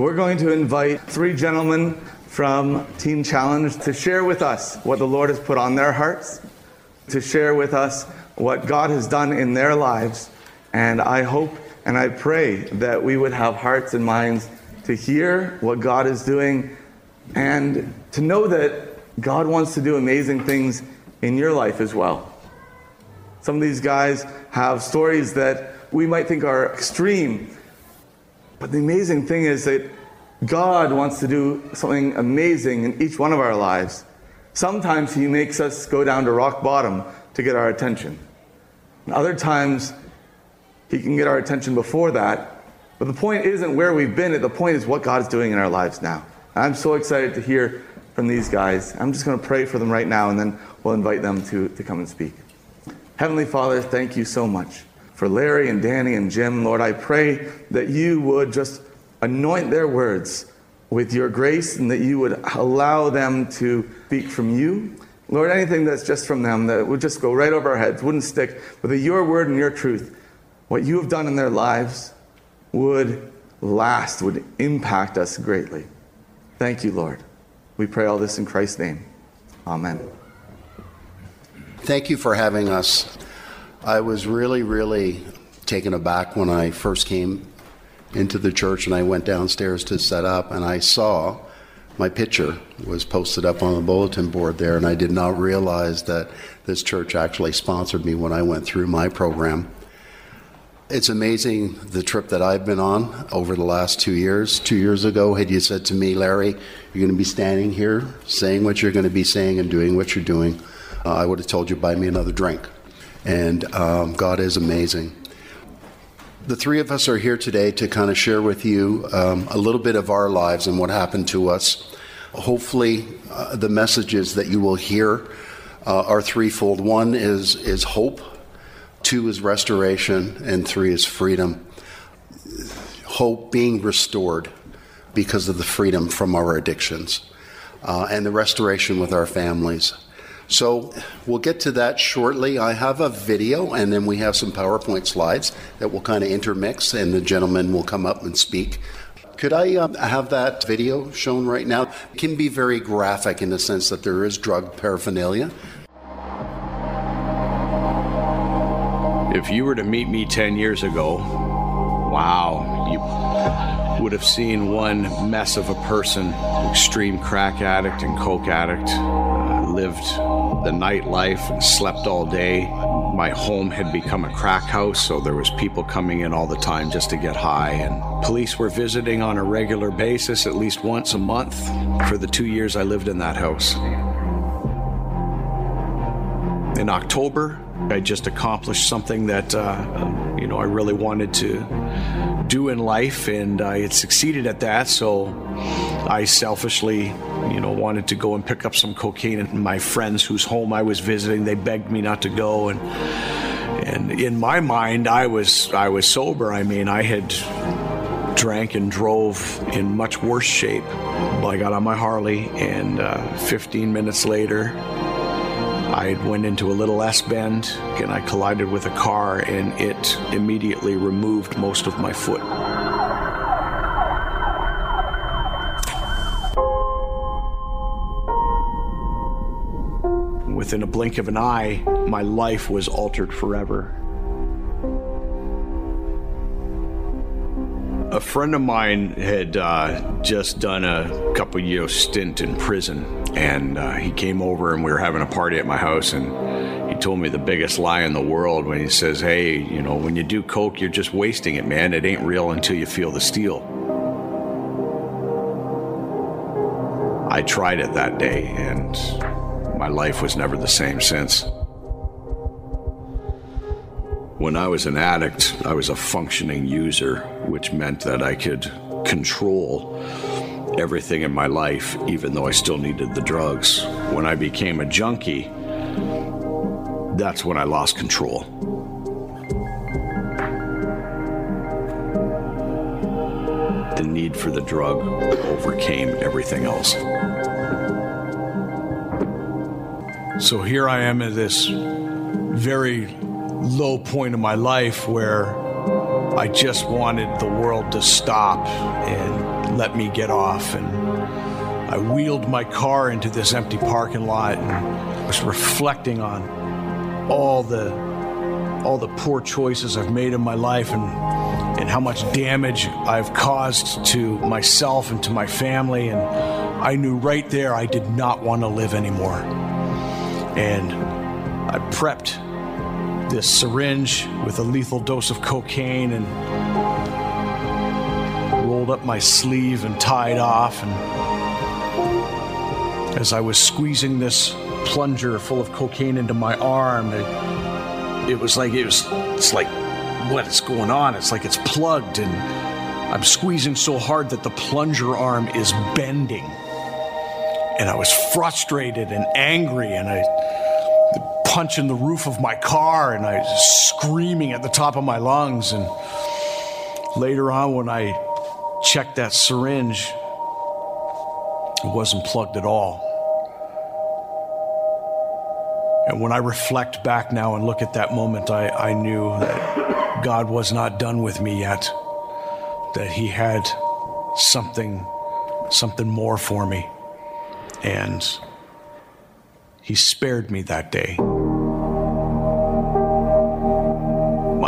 We're going to invite three gentlemen from Teen Challenge to share with us what the Lord has put on their hearts, to share with us what God has done in their lives. And I hope and I pray that we would have hearts and minds to hear what God is doing and to know that God wants to do amazing things in your life as well. Some of these guys have stories that we might think are extreme, but the amazing thing is that God wants to do something amazing in each one of our lives. Sometimes He makes us go down to rock bottom to get our attention. And other times, He can get our attention before that. But the point isn't where we've been, the point is what God is doing in our lives now. I'm so excited to hear from these guys. I'm just going to pray for them right now, and then we'll invite them to, to come and speak. Heavenly Father, thank you so much for Larry and Danny and Jim. Lord, I pray that you would just anoint their words with your grace and that you would allow them to speak from you. Lord, anything that's just from them that would just go right over our heads, wouldn't stick, but that your word and your truth, what you have done in their lives, would last, would impact us greatly. Thank you, Lord. We pray all this in Christ's name. Amen. Thank you for having us. I was really, really taken aback when I first came into the church and I went downstairs to set up and I saw my picture was posted up on the bulletin board there and I did not realize that this church actually sponsored me when I went through my program. It's amazing the trip that I've been on over the last two years. Two years ago, had you said to me, Larry, you're going to be standing here saying what you're going to be saying and doing what you're doing, uh, I would have told you, buy me another drink. And um, God is amazing. The three of us are here today to kind of share with you um, a little bit of our lives and what happened to us. Hopefully, uh, the messages that you will hear uh, are threefold. One is, is hope two is restoration, and three is freedom. Hope being restored because of the freedom from our addictions, uh, and the restoration with our families. So we'll get to that shortly. I have a video, and then we have some PowerPoint slides that will kind of intermix, and the gentleman will come up and speak. Could I um, have that video shown right now? It can be very graphic in the sense that there is drug paraphernalia. If you were to meet me 10 years ago, wow, you would have seen one mess of a person, extreme crack addict and coke addict, uh, lived the nightlife and slept all day. My home had become a crack house, so there was people coming in all the time just to get high and police were visiting on a regular basis at least once a month for the 2 years I lived in that house. In October, I just accomplished something that uh, you know I really wanted to do in life, and I had succeeded at that. So I selfishly, you know, wanted to go and pick up some cocaine. And my friends whose home I was visiting, they begged me not to go, and and in my mind, I was I was sober. I mean, I had drank and drove in much worse shape. I got on my Harley, and uh, 15 minutes later, I went into a little S bend and I collided with a car, and it immediately removed most of my foot. Within a blink of an eye, my life was altered forever. A friend of mine had uh, just done a couple year stint in prison and uh, he came over and we were having a party at my house and he told me the biggest lie in the world when he says hey you know when you do coke you're just wasting it man it ain't real until you feel the steel i tried it that day and my life was never the same since when i was an addict i was a functioning user which meant that i could control everything in my life, even though I still needed the drugs. When I became a junkie, that's when I lost control. The need for the drug overcame everything else. So here I am at this very low point of my life where I just wanted the world to stop and let me get off. And I wheeled my car into this empty parking lot and was reflecting on all the all the poor choices I've made in my life and and how much damage I've caused to myself and to my family and I knew right there I did not want to live anymore. And I prepped this syringe with a lethal dose of cocaine and rolled up my sleeve and tied off. And as I was squeezing this plunger full of cocaine into my arm, it, it was like it was it's like what is going on? It's like it's plugged and I'm squeezing so hard that the plunger arm is bending. And I was frustrated and angry and I punching the roof of my car and I was screaming at the top of my lungs. And later on, when I checked that syringe, it wasn't plugged at all. And when I reflect back now and look at that moment, I, I knew that God was not done with me yet, that He had something, something more for me. And He spared me that day.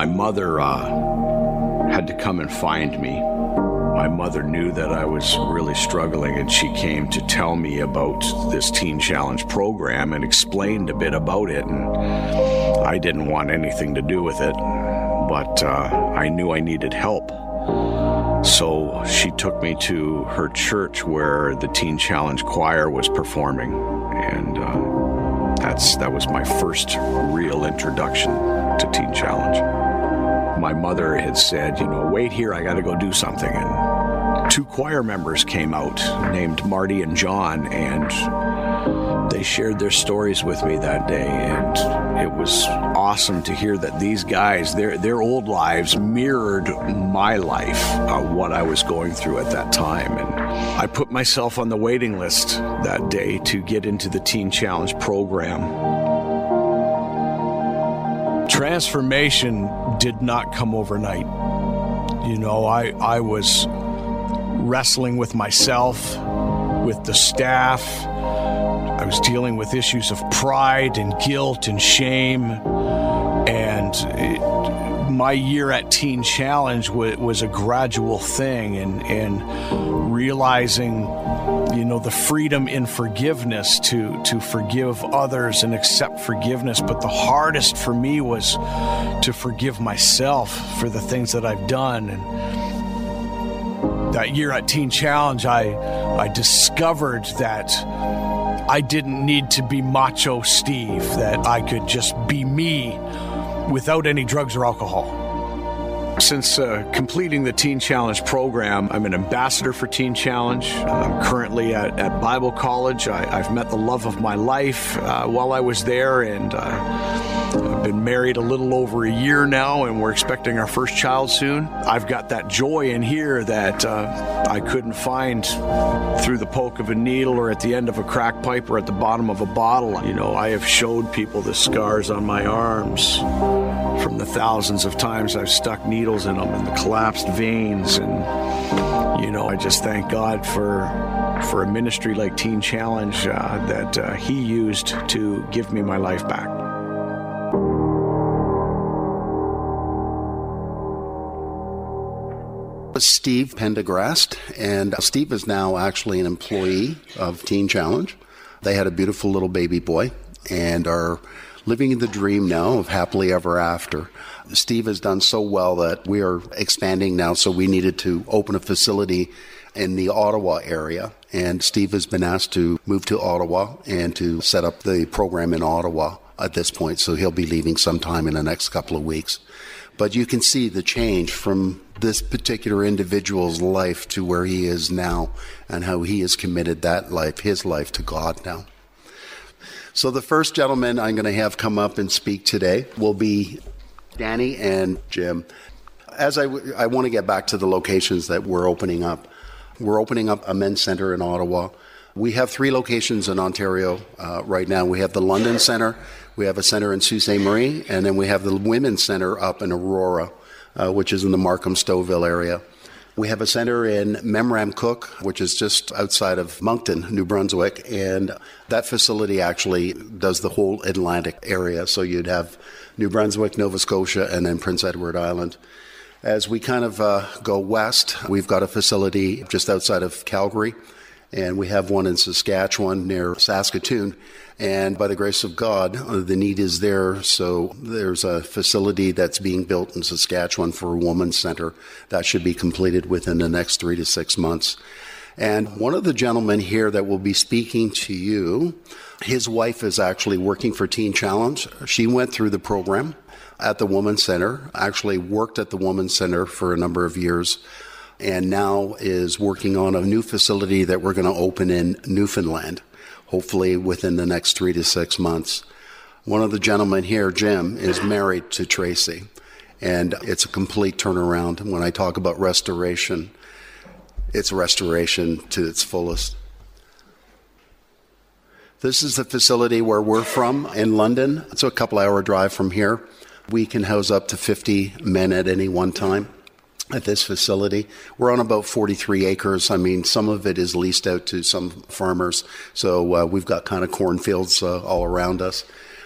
My mother uh, had to come and find me. My mother knew that I was really struggling, and she came to tell me about this Teen Challenge program and explained a bit about it. And I didn't want anything to do with it, but uh, I knew I needed help. So she took me to her church where the Teen Challenge choir was performing, and uh, that's that was my first real introduction to Teen Challenge my mother had said, you know, wait here, I got to go do something. And two choir members came out named Marty and John, and they shared their stories with me that day. And it was awesome to hear that these guys, their, their old lives mirrored my life, uh, what I was going through at that time. And I put myself on the waiting list that day to get into the Teen Challenge program transformation did not come overnight. You know, I, I was wrestling with myself, with the staff. I was dealing with issues of pride and guilt and shame. And it, my year at Teen Challenge was, was a gradual thing, and, and realizing you know the freedom in forgiveness to to forgive others and accept forgiveness. But the hardest for me was to forgive myself for the things that I've done. And that year at Teen Challenge I I discovered that I didn't need to be macho Steve that I could just be me without any drugs or alcohol since uh, completing the Teen Challenge program, I'm an ambassador for Teen Challenge. I'm currently at, at Bible College. I, have met the love of my life uh, while I was there, and uh, been married a little over a year now, and we're expecting our first child soon. I've got that joy in here that uh, I couldn't find through the poke of a needle or at the end of a crack pipe or at the bottom of a bottle. You know, I have showed people the scars on my arms from the thousands of times I've stuck needles in them and the collapsed veins. And, you know, I just thank God for, for a ministry like Teen Challenge uh, that uh, He used to give me my life back. Steve Pendergrast, and Steve is now actually an employee of Teen Challenge. They had a beautiful little baby boy and are living the dream now of happily ever after. Steve has done so well that we are expanding now, so we needed to open a facility in the Ottawa area. And Steve has been asked to move to Ottawa and to set up the program in Ottawa at this point, so he'll be leaving sometime in the next couple of weeks. But you can see the change from this particular individual's life to where he is now and how he has committed that life, his life, to God now. So the first gentleman I'm going to have come up and speak today will be Danny and Jim. As I, w- I want to get back to the locations that we're opening up. We're opening up a men's center in Ottawa. We have three locations in Ontario uh, right now. We have the London Center, we have a center in Sault Ste. Marie, and then we have the Women's Center up in Aurora, uh, which is in the Markham Stouffville area. We have a center in Memramcook, which is just outside of Moncton, New Brunswick, and that facility actually does the whole Atlantic area. So you'd have New Brunswick, Nova Scotia, and then Prince Edward Island. As we kind of uh, go west, we've got a facility just outside of Calgary, and we have one in Saskatchewan near Saskatoon. And by the grace of God, uh, the need is there. So there's a facility that's being built in Saskatchewan for a women's center that should be completed within the next three to six months. And one of the gentlemen here that will be speaking to you, his wife is actually working for Teen Challenge. She went through the program at the Women's Center, actually worked at the Women's Center for a number of years, and now is working on a new facility that we're going to open in Newfoundland hopefully within the next three to six months. One of the gentlemen here, Jim, is married to Tracy, and it's a complete turnaround. When I talk about restoration, it's restoration to its fullest. This is the facility where we're from in London. It's a couple hour drive from here. We can house up to 50 men at any one time at this facility. We're on about 43 acres. I mean, some of it is leased out to some farmers, so uh, we've got kind of cornfields uh, all around us.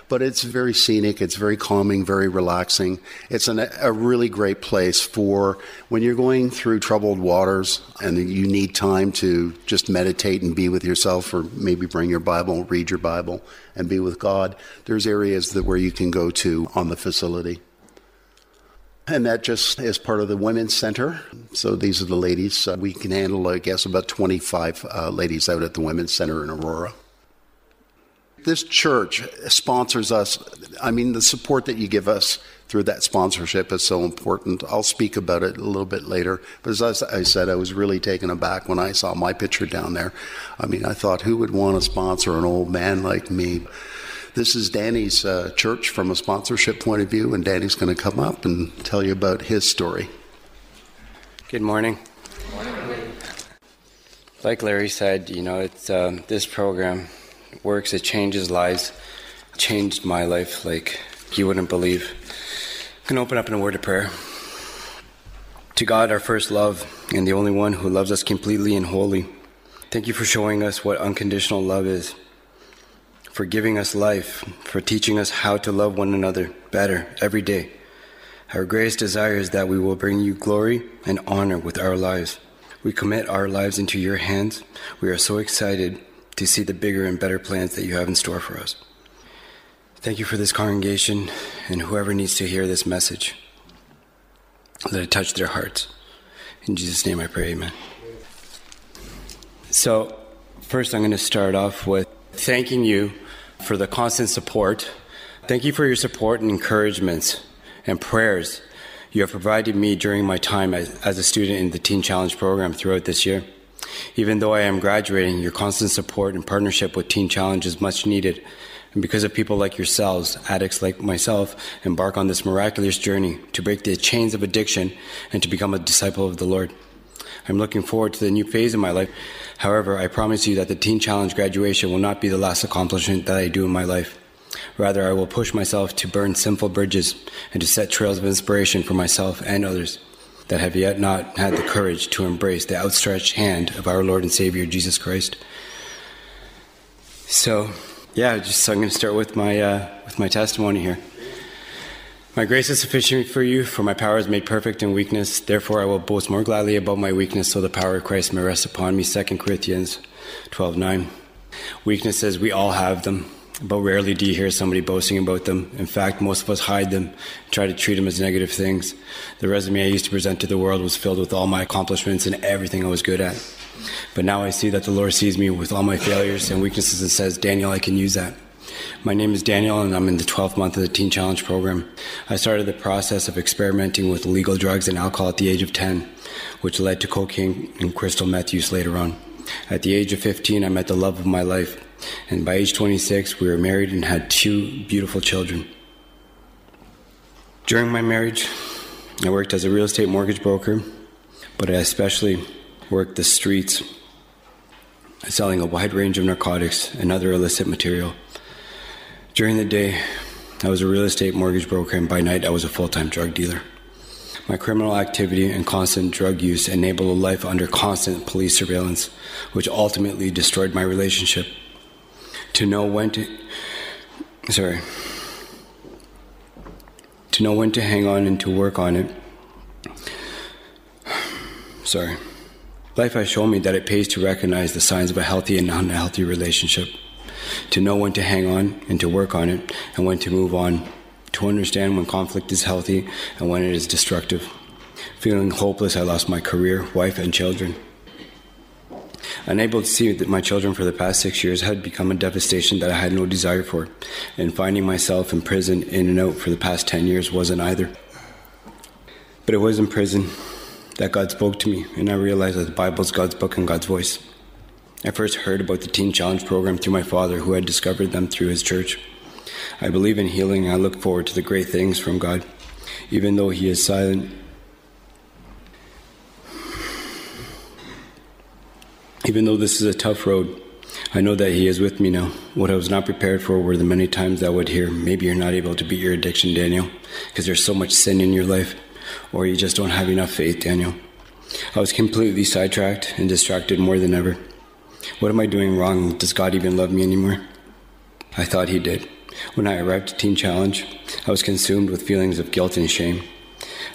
But it's very scenic, it's very calming, very relaxing. It's an, a really great place for when you're going through troubled waters and you need time to just meditate and be with yourself, or maybe bring your Bible, read your Bible, and be with God. There's areas that where you can go to on the facility. And that just is part of the Women's Center. So these are the ladies. Uh, we can handle, I guess, about 25 uh, ladies out at the Women's Center in Aurora. This church sponsors us. I mean, the support that you give us through that sponsorship is so important. I'll speak about it a little bit later. But as I said, I was really taken aback when I saw my picture down there. I mean, I thought, who would want to sponsor an old man like me? This is Danny's uh, church from a sponsorship point of view, and Danny's going to come up and tell you about his story. Good morning. morning. Like Larry said, you know, it's um, this program works. It changes lives. changed my life like you wouldn't believe. I'm going to open up in a word of prayer. To God, our first love, and the only one who loves us completely and wholly. Thank you for showing us what unconditional love is for giving us life, for teaching us how to love one another better every day. Our greatest desire is that we will bring you glory and honor with our lives. We commit our lives into your hands. We are so excited to see the bigger and better plans that you have in store for us. Thank you for this congregation and whoever needs to hear this message. Let it touch their hearts. In Jesus' name I pray, amen. So, first I'm going to start off with thanking you for the constant support. Thank you for your support and encouragements and prayers you have provided me during my time as, as, a student in the Teen Challenge program throughout this year. Even though I am graduating, your constant support and partnership with Teen Challenge is much needed. And because of people like yourselves, addicts like myself, embark on this miraculous journey to break the chains of addiction and to become a disciple of the Lord. I'm looking forward to the new phase in my life. However, I promise you that the Teen Challenge graduation will not be the last accomplishment that I do in my life. Rather, I will push myself to burn sinful bridges and to set trails of inspiration for myself and others that have yet not had the courage to embrace the outstretched hand of our Lord and Savior Jesus Christ. So, yeah, just I'm going to start with my uh, with my testimony here. My grace is sufficient for you, for my power is made perfect in weakness. Therefore, I will boast more gladly about my weakness, so the power of Christ may rest upon me. 2 Corinthians 12 9. Weaknesses, we all have them, but rarely do you hear somebody boasting about them. In fact, most of us hide them, try to treat them as negative things. The resume I used to present to the world was filled with all my accomplishments and everything I was good at. But now I see that the Lord sees me with all my failures and weaknesses and says, Daniel, I can use that. My name is Daniel, and I'm in the 12th month of the Teen Challenge program. I started the process of experimenting with illegal drugs and alcohol at the age of 10, which led to cocaine and crystal meth use later on. At the age of 15, I met the love of my life, and by age 26, we were married and had two beautiful children. During my marriage, I worked as a real estate mortgage broker, but I especially worked the streets, selling a wide range of narcotics and other illicit material. During the day, I was a real estate mortgage broker, and by night, I was a full time drug dealer. My criminal activity and constant drug use enabled a life under constant police surveillance, which ultimately destroyed my relationship. To know when to. Sorry. To know when to hang on and to work on it. Sorry. Life has shown me that it pays to recognize the signs of a healthy and unhealthy relationship, to know when to hang on and to work on it, and when to move on, to understand when conflict is healthy and when it is destructive. Feeling hopeless, I lost my career, wife, and children. Unable to see that my children for the past six years had become a devastation that I had no desire for, and finding myself in prison in and out for the past 10 years wasn't either. But it was in prison that God spoke to me, and I realized that the Bible is God's book and God's voice. I first heard about the Teen Challenge program through my father, who had discovered them through his church. I believe in healing, and I look forward to the great things from God, even though He is silent. Even though this is a tough road, I know that He is with me now. What I was not prepared for were the many times I would hear, Maybe you're not able to beat your addiction, Daniel, because there's so much sin in your life or you just don't have enough faith, Daniel. I was completely sidetracked and distracted more than ever. What am I doing wrong? Does God even love me anymore? I thought He did. When I arrived at Teen Challenge, I was consumed with feelings of guilt and shame.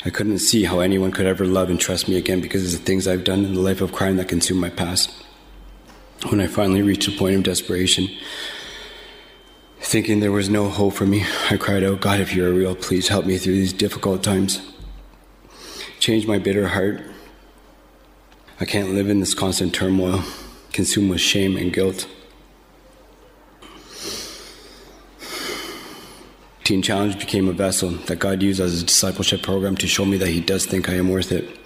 I couldn't see how anyone could ever love and trust me again because of the things I've done in the life of crime that consumed my past. When I finally reached a point of desperation, thinking there was no hope for me, I cried out, God, if you are real, please help me through these difficult times change my bitter heart. I can't live in this constant turmoil, consumed with shame and guilt. Teen Challenge became a vessel that God used as a discipleship program to show me that He does think I am worth it.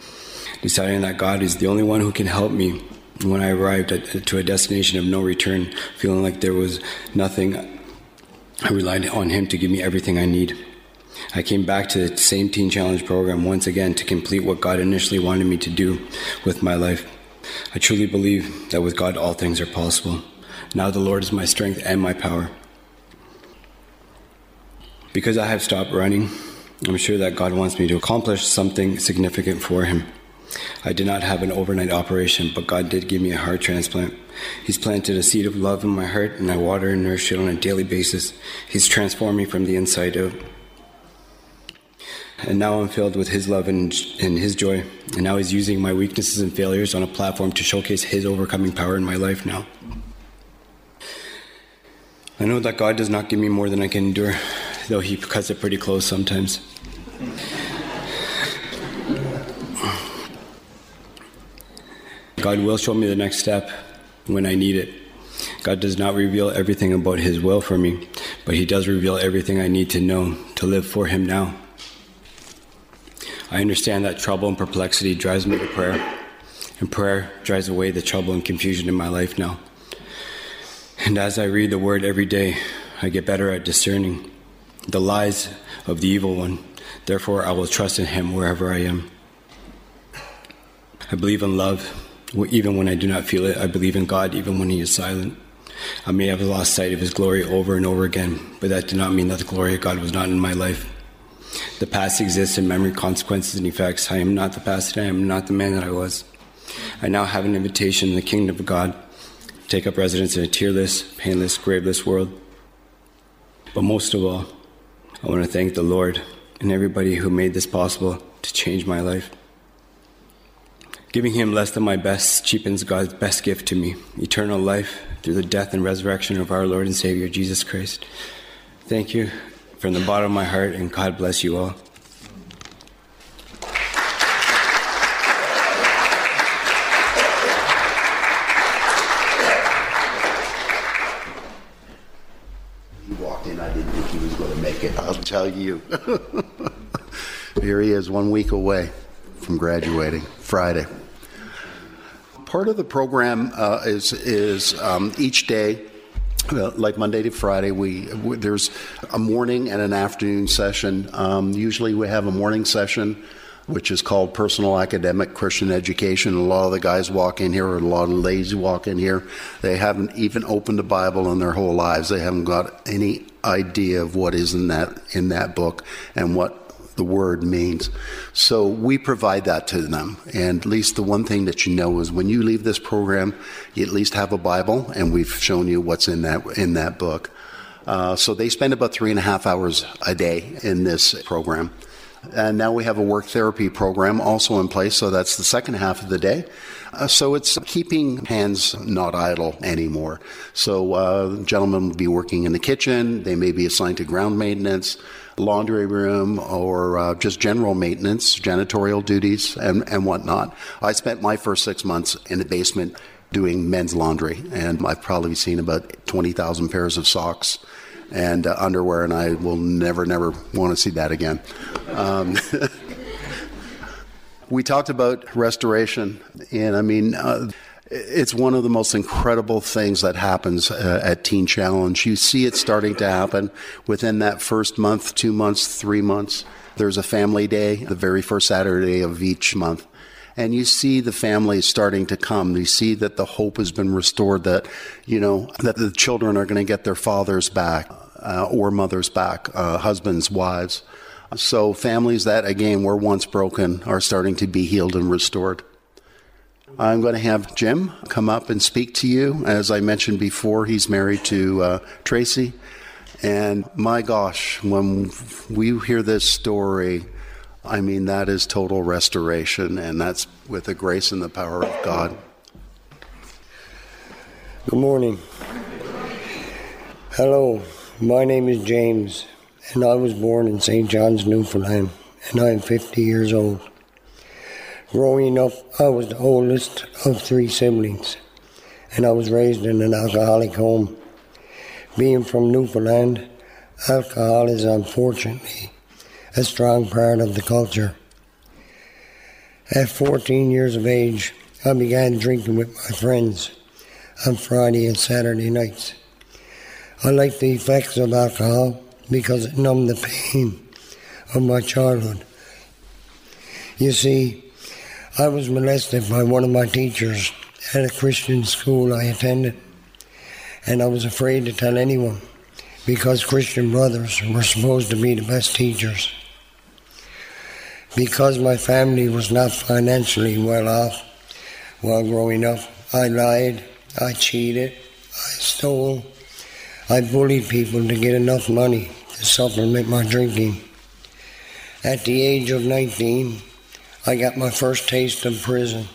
Deciding that God is the only one who can help me when I arrived at, to a destination of no return, feeling like there was nothing, I relied on Him to give me everything I need. I came back to the same Teen Challenge program once again to complete what God initially wanted me to do with my life. I truly believe that with God all things are possible. Now the Lord is my strength and my power. Because I have stopped running, I'm sure that God wants me to accomplish something significant for Him. I did not have an overnight operation, but God did give me a heart transplant. He's planted a seed of love in my heart, and I water and nourish it on a daily basis. He's transformed me from the inside out. And now I'm filled with His love and, and His joy. And now He's using my weaknesses and failures on a platform to showcase His overcoming power in my life now. I know that God does not give me more than I can endure, though He cuts it pretty close sometimes. God will show me the next step when I need it. God does not reveal everything about His will for me, but He does reveal everything I need to know to live for Him now. I understand that trouble and perplexity drives me to prayer, and prayer drives away the trouble and confusion in my life now. And as I read the word every day, I get better at discerning the lies of the evil one. Therefore, I will trust in him wherever I am. I believe in love, even when I do not feel it. I believe in God, even when he is silent. I may have lost sight of his glory over and over again, but that did not mean that the glory of God was not in my life. The past exists in memory, consequences, and effects. I am not the past, and I am not the man that I was. I now have an invitation in the kingdom of God to take up residence in a tearless, painless, graveless world. But most of all, I want to thank the Lord and everybody who made this possible to change my life. Giving him less than my best cheapens God's best gift to me eternal life through the death and resurrection of our Lord and Savior, Jesus Christ. Thank you from the bottom of my heart, and God bless you all. He walked in, I didn't think he was going to make it, I'll tell you. Here he is, one week away from graduating, Friday. Part of the program uh, is, is um, each day like Monday to Friday, we, we, there's a morning and an afternoon session. Um, usually, we have a morning session, which is called Personal Academic Christian Education. A lot of the guys walk in here, or a lot of ladies walk in here. They haven't even opened the Bible in their whole lives. They haven't got any idea of what is in that in that book and what the word means. So we provide that to them. And at least the one thing that you know is when you leave this program, you at least have a Bible, and we've shown you what's in that in that book. Uh, so they spend about three and a half hours a day in this program. And now we have a work therapy program also in place, so that's the second half of the day. Uh, so it's keeping hands not idle anymore. So uh, gentlemen will be working in the kitchen, they may be assigned to ground maintenance, laundry room, or uh, just general maintenance, janitorial duties, and, and whatnot. I spent my first six months in the basement doing men's laundry, and I've probably seen about 20,000 pairs of socks and uh, underwear, and I will never, never want to see that again. Um, we talked about restoration, and I mean, uh, it's one of the most incredible things that happens uh, at Teen Challenge. You see it starting to happen within that first month, two months, three months. There's a family day, the very first Saturday of each month and you see the families starting to come. You see that the hope has been restored, that, you know, that the children are going to get their fathers back uh, or mothers back, uh, husbands, wives. So families that, again, were once broken are starting to be healed and restored. I'm going to have Jim come up and speak to you. As I mentioned before, he's married to uh, Tracy. And my gosh, when we hear this story, I mean, that is total restoration, and that's with the grace and the power of God. Good morning. Hello, my name is James, and I was born in St. John's, Newfoundland, and I am 50 years old. Growing up, I was the oldest of three siblings, and I was raised in an alcoholic home. Being from Newfoundland, alcohol is unfortunately a strong part of the culture. At 14 years of age, I began drinking with my friends on Friday and Saturday nights. I liked the effects of alcohol because it numbed the pain of my childhood. You see, I was molested by one of my teachers at a Christian school I attended, and I was afraid to tell anyone because Christian brothers were supposed to be the best teachers. Because my family was not financially well off while growing up, I lied, I cheated, I stole, I bullied people to get enough money to supplement my drinking. At the age of 19, I got my first taste of prison.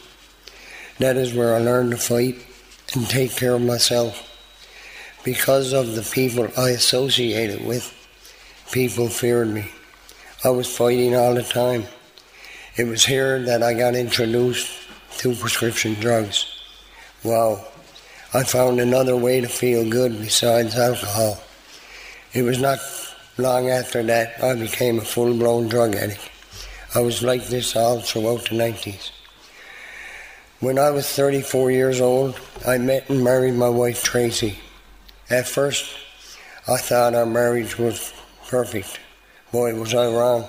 That is where I learned to fight and take care of myself. Because of the people I associated with, people feared me. I was fighting all the time. It was here that I got introduced to prescription drugs. Wow. I found another way to feel good besides alcohol. It was not long after that I became a full blown drug addict. I was like this all throughout the 90s. When I was 34 years old, I met and married my wife Tracy. At first, I thought our marriage was perfect. Boy, was I wrong.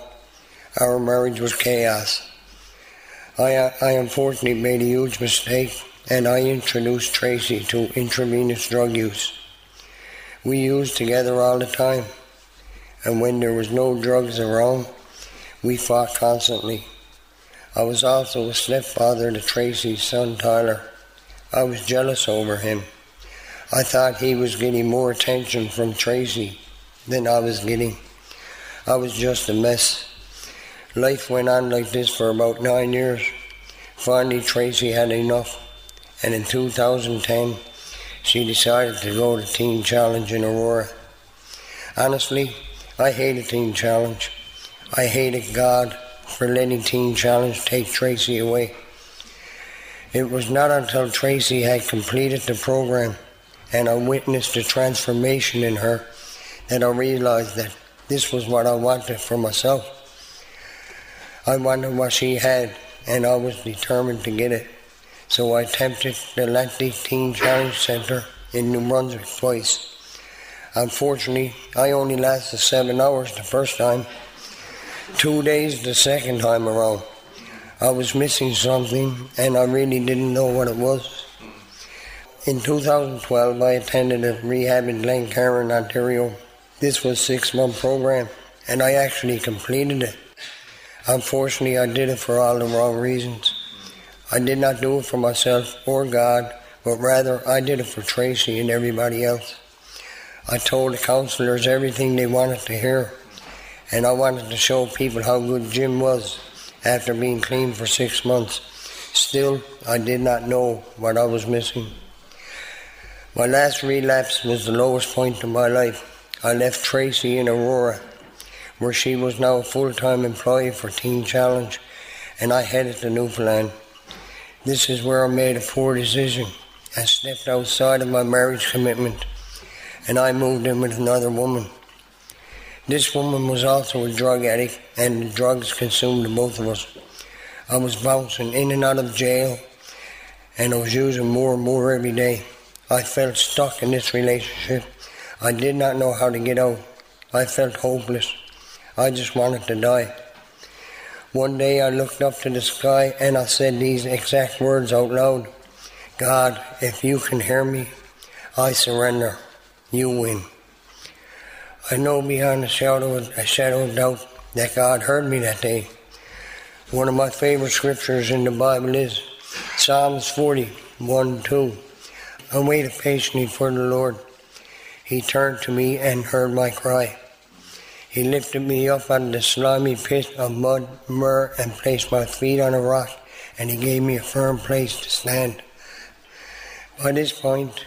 Our marriage was chaos. I, I unfortunately made a huge mistake and I introduced Tracy to intravenous drug use. We used together all the time, and when there was no drugs around, we fought constantly. I was also a stepfather to Tracy's son Tyler. I was jealous over him. I thought he was getting more attention from Tracy than I was getting. I was just a mess. Life went on like this for about nine years. Finally, Tracy had enough, and in 2010, she decided to go to Teen Challenge in Aurora. Honestly, I hated Teen Challenge. I hated God for letting Teen Challenge take Tracy away. It was not until Tracy had completed the program and I witnessed the transformation in her that I realized that this was what I wanted for myself. I wanted what she had, and I was determined to get it. So I attempted the Atlantic Teen Challenge Center in New Brunswick twice. Unfortunately, I only lasted seven hours the first time, two days the second time around. I was missing something, and I really didn't know what it was. In 2012, I attended a rehab in Glencairn, Ontario. This was a six-month program, and I actually completed it. Unfortunately, I did it for all the wrong reasons. I did not do it for myself or God, but rather I did it for Tracy and everybody else. I told the counselors everything they wanted to hear, and I wanted to show people how good Jim was after being clean for six months. Still, I did not know what I was missing. My last relapse was the lowest point in my life. I left Tracy in Aurora, where she was now a full time employee for Teen Challenge, and I headed to Newfoundland. This is where I made a poor decision. I stepped outside of my marriage commitment, and I moved in with another woman. This woman was also a drug addict, and drugs consumed both of us. I was bouncing in and out of jail, and I was using more and more every day. I felt stuck in this relationship. I did not know how to get out. I felt hopeless. I just wanted to die. One day I looked up to the sky and I said these exact words out loud God, if you can hear me, I surrender. You win. I know beyond a shadow, a shadow of doubt that God heard me that day. One of my favorite scriptures in the Bible is Psalms 40, 1 2. I waited patiently for the Lord. He turned to me and heard my cry. He lifted me up out of the slimy pit of mud, myrrh, and placed my feet on a rock, and he gave me a firm place to stand. By this point,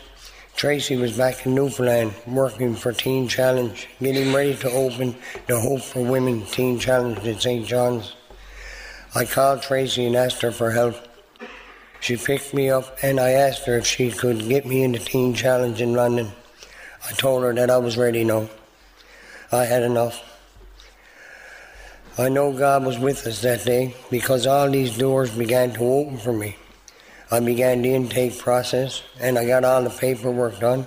Tracy was back in Newfoundland working for Teen Challenge, getting ready to open the Hope for Women Teen Challenge in St. John's. I called Tracy and asked her for help. She picked me up and I asked her if she could get me into Teen Challenge in London. I told her that I was ready now. I had enough. I know God was with us that day because all these doors began to open for me. I began the intake process and I got all the paperwork done.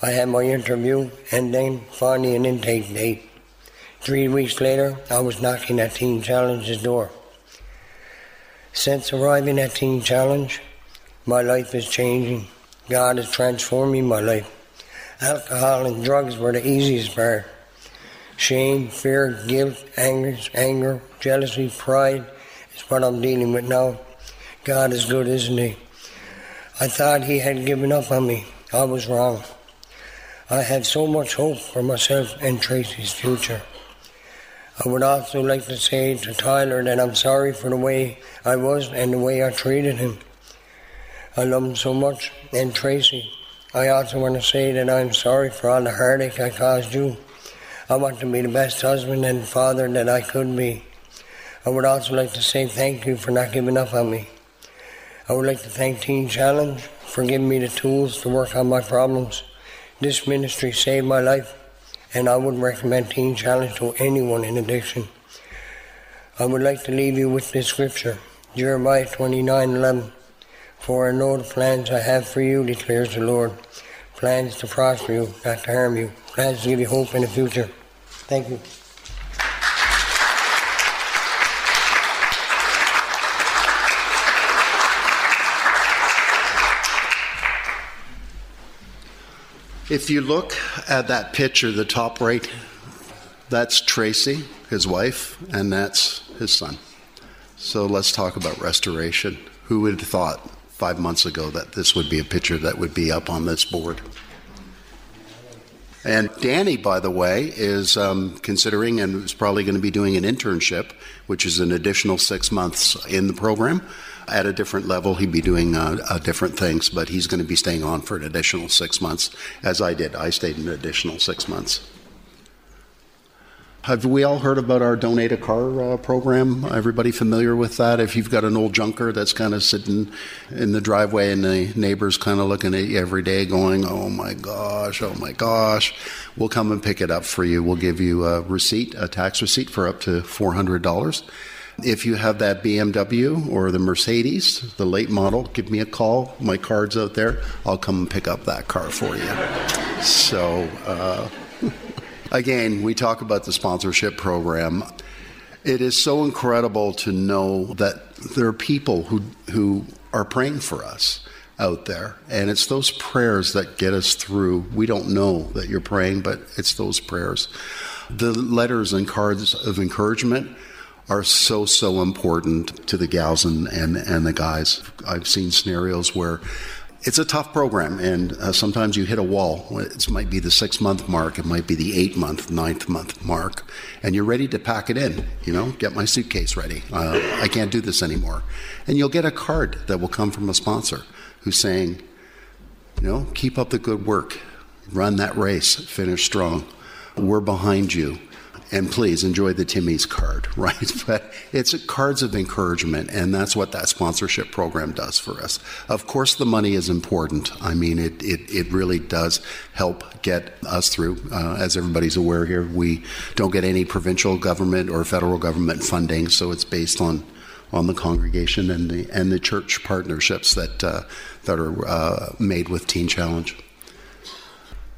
I had my interview and then finally an intake date. Three weeks later, I was knocking at Teen Challenge's door. Since arriving at Teen Challenge, my life is changing. God is transforming my life. Alcohol and drugs were the easiest part. Shame, fear, guilt, anger, anger, jealousy, pride is what I'm dealing with now. God is good, isn't He? I thought He had given up on me. I was wrong. I had so much hope for myself and Tracy's future. I would also like to say to Tyler that I'm sorry for the way I was and the way I treated him. I love him so much. And Tracy, I also want to say that I'm sorry for all the heartache I caused you. I want to be the best husband and father that I could be. I would also like to say thank you for not giving up on me. I would like to thank Teen Challenge for giving me the tools to work on my problems. This ministry saved my life and I would recommend Teen Challenge to anyone in addiction. I would like to leave you with this scripture, Jeremiah 29:11. For I know the plans I have for you, declares the Lord. Plans to prosper you, not to harm you. Plans to give you hope in the future. Thank you. If you look at that picture, the top right, that's Tracy, his wife, and that's his son. So let's talk about restoration. Who would have thought five months ago that this would be a picture that would be up on this board? And Danny, by the way, is um, considering and is probably going to be doing an internship, which is an additional six months in the program. At a different level, he'd be doing uh, uh, different things, but he's going to be staying on for an additional six months, as I did. I stayed an additional six months. Have we all heard about our donate a car uh, program? Everybody familiar with that? If you've got an old junker that's kind of sitting in the driveway and the neighbor's kind of looking at you every day going, oh my gosh, oh my gosh, we'll come and pick it up for you. We'll give you a receipt, a tax receipt for up to $400. If you have that BMW or the Mercedes, the late model, give me a call. My card's out there. I'll come and pick up that car for you. So, uh, again, we talk about the sponsorship program. It is so incredible to know that there are people who, who are praying for us out there. And it's those prayers that get us through. We don't know that you're praying, but it's those prayers. The letters and cards of encouragement are so, so important to the gals and, and, and the guys. I've seen scenarios where it's a tough program, and uh, sometimes you hit a wall. It might be the six month mark, it might be the eight month, ninth month mark, and you're ready to pack it in. You know, get my suitcase ready. Uh, I can't do this anymore. And you'll get a card that will come from a sponsor who's saying, you know, keep up the good work, run that race, finish strong. We're behind you and please enjoy the Timmy's card, right? But it's cards of encouragement, and that's what that sponsorship program does for us. Of course, the money is important. I mean, it, it, it really does help get us through. Uh, as everybody's aware here, we don't get any provincial government or federal government funding, so it's based on on the congregation and the and the church partnerships that uh, that are uh, made with Teen Challenge.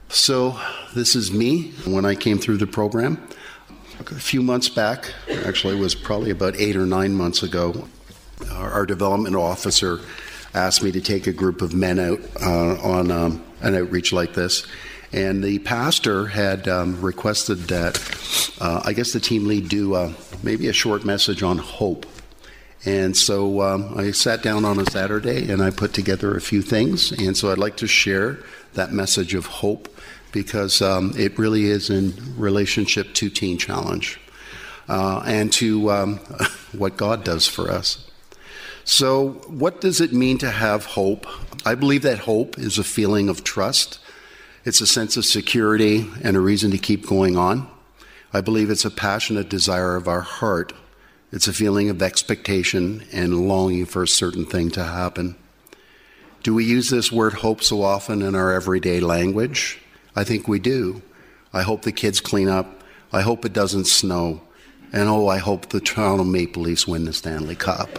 So this is me when I came through the program. A few months back, actually, it was probably about eight or nine months ago, our, development officer asked me to take a group of men out uh, on um, an outreach like this. And the pastor had um, requested that uh, I guess the team lead do uh, maybe a short message on hope. And so um, I sat down on a Saturday and I put together a few things. And so I'd like to share that message of hope because um, it really is in relationship to Teen Challenge uh, and to um, what God does for us. So, what does it mean to have hope? I believe that hope is a feeling of trust. It's a sense of security and a reason to keep going on. I believe it's a passionate desire of our heart. It's a feeling of expectation and longing for a certain thing to happen. Do we use this word hope so often in our everyday language? I think we do. I hope the kids clean up. I hope it doesn't snow. And oh, I hope the Toronto Maple Leafs win the Stanley Cup.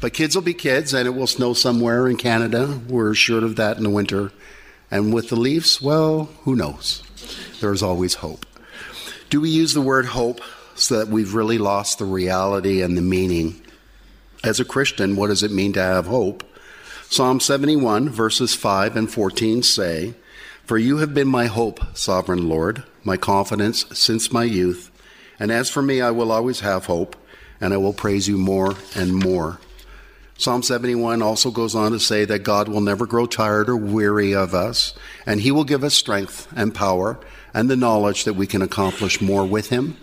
But kids will be kids, and it will snow somewhere in Canada. We're assured of that in the winter. And with the Leafs, well, who knows? There's always hope. Do we use the word hope so that we've really lost the reality and the meaning? As a Christian, what does it mean to have hope? Psalm 71, verses 5 and 14 say, for you have been my hope, sovereign Lord, my confidence since my youth. And as for me, I will always have hope, and I will praise you more and more. Psalm 71 also goes on to say that God will never grow tired or weary of us, and He will give us strength and power and the knowledge that we can accomplish more with Him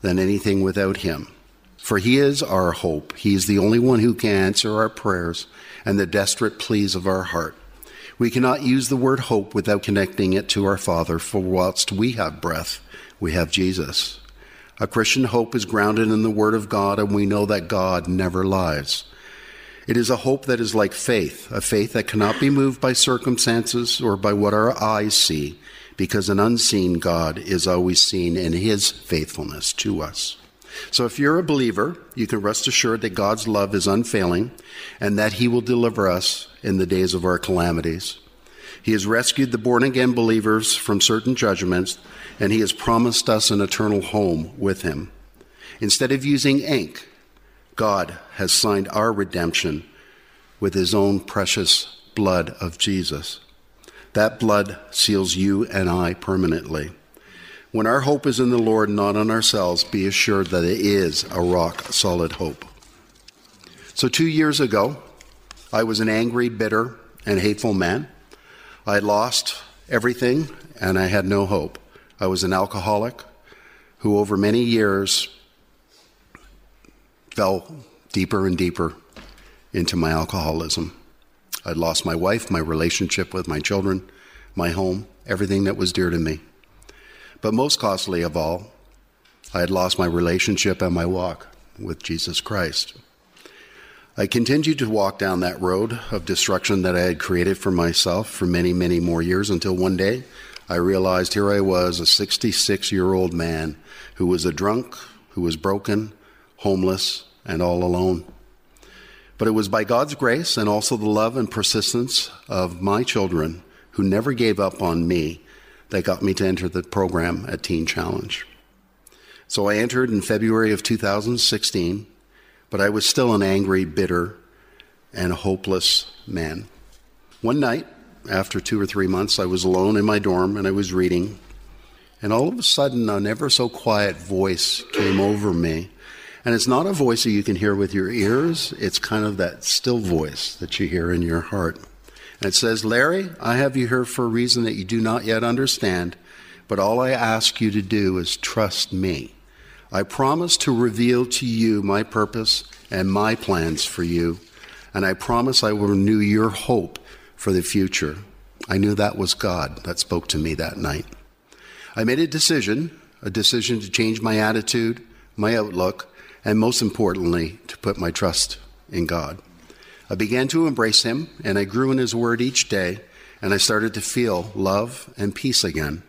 than anything without Him. For He is our hope. He is the only one who can answer our prayers and the desperate pleas of our heart. We cannot use the word hope without connecting it to our Father, for whilst we have breath, we have Jesus. A Christian hope is grounded in the Word of God, and we know that God never lies. It is a hope that is like faith, a faith that cannot be moved by circumstances or by what our eyes see, because an unseen God is always seen in His faithfulness to us. So if you're a believer, you can rest assured that God's love is unfailing and that He will deliver us in the days of our calamities. He has rescued the born again believers from certain judgments, and He has promised us an eternal home with Him. Instead of using ink, God has signed our redemption with His own precious blood of Jesus. That blood seals you and I permanently. When our hope is in the Lord, not on ourselves, be assured that it is a rock solid hope. So, two years ago, I was an angry, bitter, and hateful man. I had lost everything and I had no hope. I was an alcoholic who, over many years, fell deeper and deeper into my alcoholism. I'd lost my wife, my relationship with my children, my home, everything that was dear to me. But most costly of all, I had lost my relationship and my walk with Jesus Christ. I continued to walk down that road of destruction that I had created for myself for many, many more years until one day I realized here I was, a 66 year old man who was a drunk, who was broken, homeless, and all alone. But it was by God's grace and also the love and persistence of my children who never gave up on me that got me to enter the program at Teen Challenge. So I entered in February of 2016, but I was still an angry, bitter, and hopeless man. One night, after two or three months, I was alone in my dorm and I was reading. And all of a sudden, an ever so quiet voice came over me. And it's not a voice that you can hear with your ears, it's kind of that still voice that you hear in your heart. And it says, Larry, I have you here for a reason that you do not yet understand, but all I ask you to do is trust me. I promise to reveal to you my purpose and my plans for you, and I promise I will renew your hope for the future. I knew that was God that spoke to me that night. I made a decision, a decision to change my attitude, my outlook, and most importantly, to put my trust in God. I began to embrace Him, and I grew in His Word each day, and I started to feel love and peace again.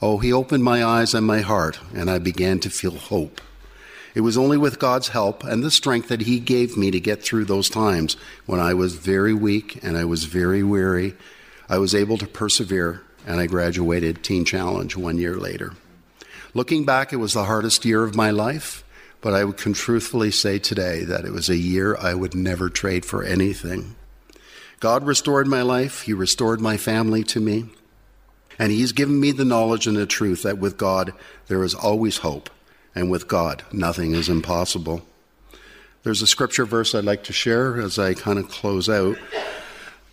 Oh, He opened my eyes and my heart, and I began to feel hope. It was only with God's help and the strength that He gave me to get through those times when I was very weak and I was very weary. I was able to persevere, and I graduated Teen Challenge one year later. Looking back, it was the hardest year of my life. But I can truthfully say today that it was a year I would never trade for anything. God restored my life, He restored my family to me, and He's given me the knowledge and the truth that with God there is always hope, and with God nothing is impossible. There's a scripture verse I'd like to share as I kind of close out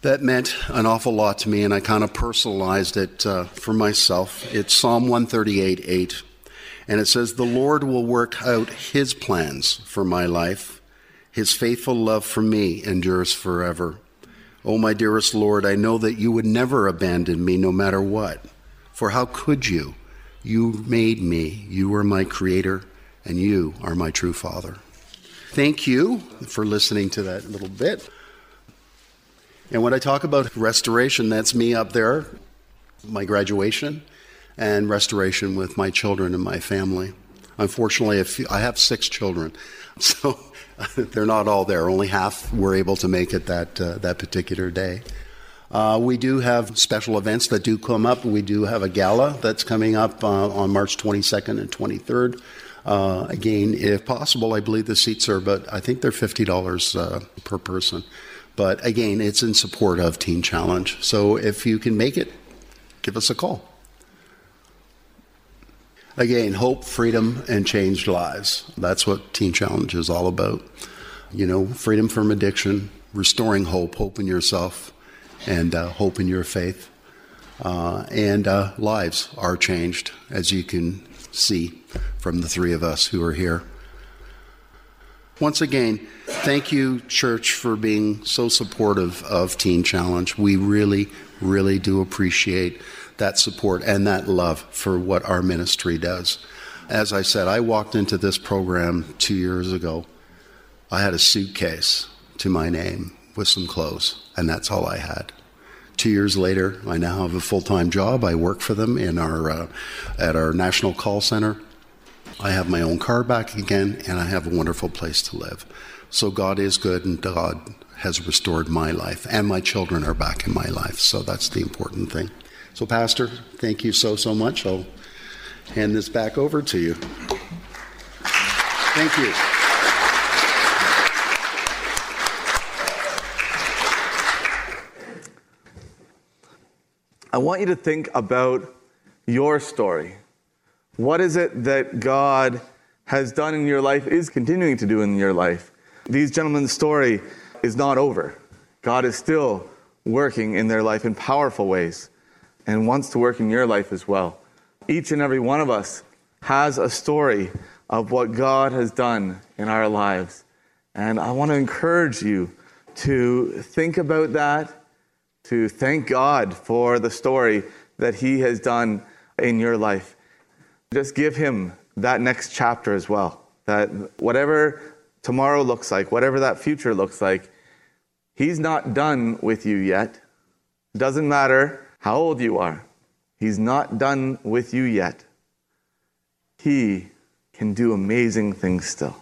that meant an awful lot to me, and I kind of personalized it uh, for myself. It's Psalm 138 8. And it says, The Lord will work out his plans for my life. His faithful love for me endures forever. Oh, my dearest Lord, I know that you would never abandon me no matter what. For how could you? You made me. You are my creator, and you are my true father. Thank you for listening to that little bit. And when I talk about restoration, that's me up there, my graduation and restoration with my children and my family. Unfortunately, I have six children, so they're not all there. Only half were able to make it that uh, that particular day. Uh, we do have special events that do come up. We do have a gala that's coming up uh, on March 22nd and 23rd. Uh, again, if possible, I believe the seats are, but I think they're fifty dollars uh, per person. But again, it's in support of Teen Challenge. So if you can make it, give us a call. Again, hope, freedom, and changed lives. That's what Teen Challenge is all about. You know, freedom from addiction, restoring hope, hope in yourself, and uh, hope in your faith. Uh, and uh, lives are changed, as you can see from the three of us who are here. Once again, thank you, church, for being so supportive of Teen Challenge. We really, really do appreciate that support and that love for what our ministry does. As I said, I walked into this program two years ago. I had a suitcase to my name with some clothes, and that's all I had. Two years later, I now have a full time job. I work for them in our, uh, at our national call center. I have my own car back again, and I have a wonderful place to live. So God is good, and God has restored my life, and my children are back in my life. So that's the important thing. So, Pastor, thank you so, so much. I'll hand this back over to you. Thank you. I want you to think about your story. What is it that God has done in your life, is continuing to do in your life? These gentlemen's story is not over. God is still working in their life in powerful ways and wants to work in your life as well. Each and every one of us has a story of what God has done in our lives. And I want to encourage you to think about that, to thank God for the story that He has done in your life. Just give Him that next chapter as well. That whatever tomorrow looks like, whatever that future looks like, He's not done with you yet. Doesn't matter how old you are. He's not done with you yet. He can do amazing things still.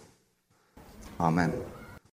Amen.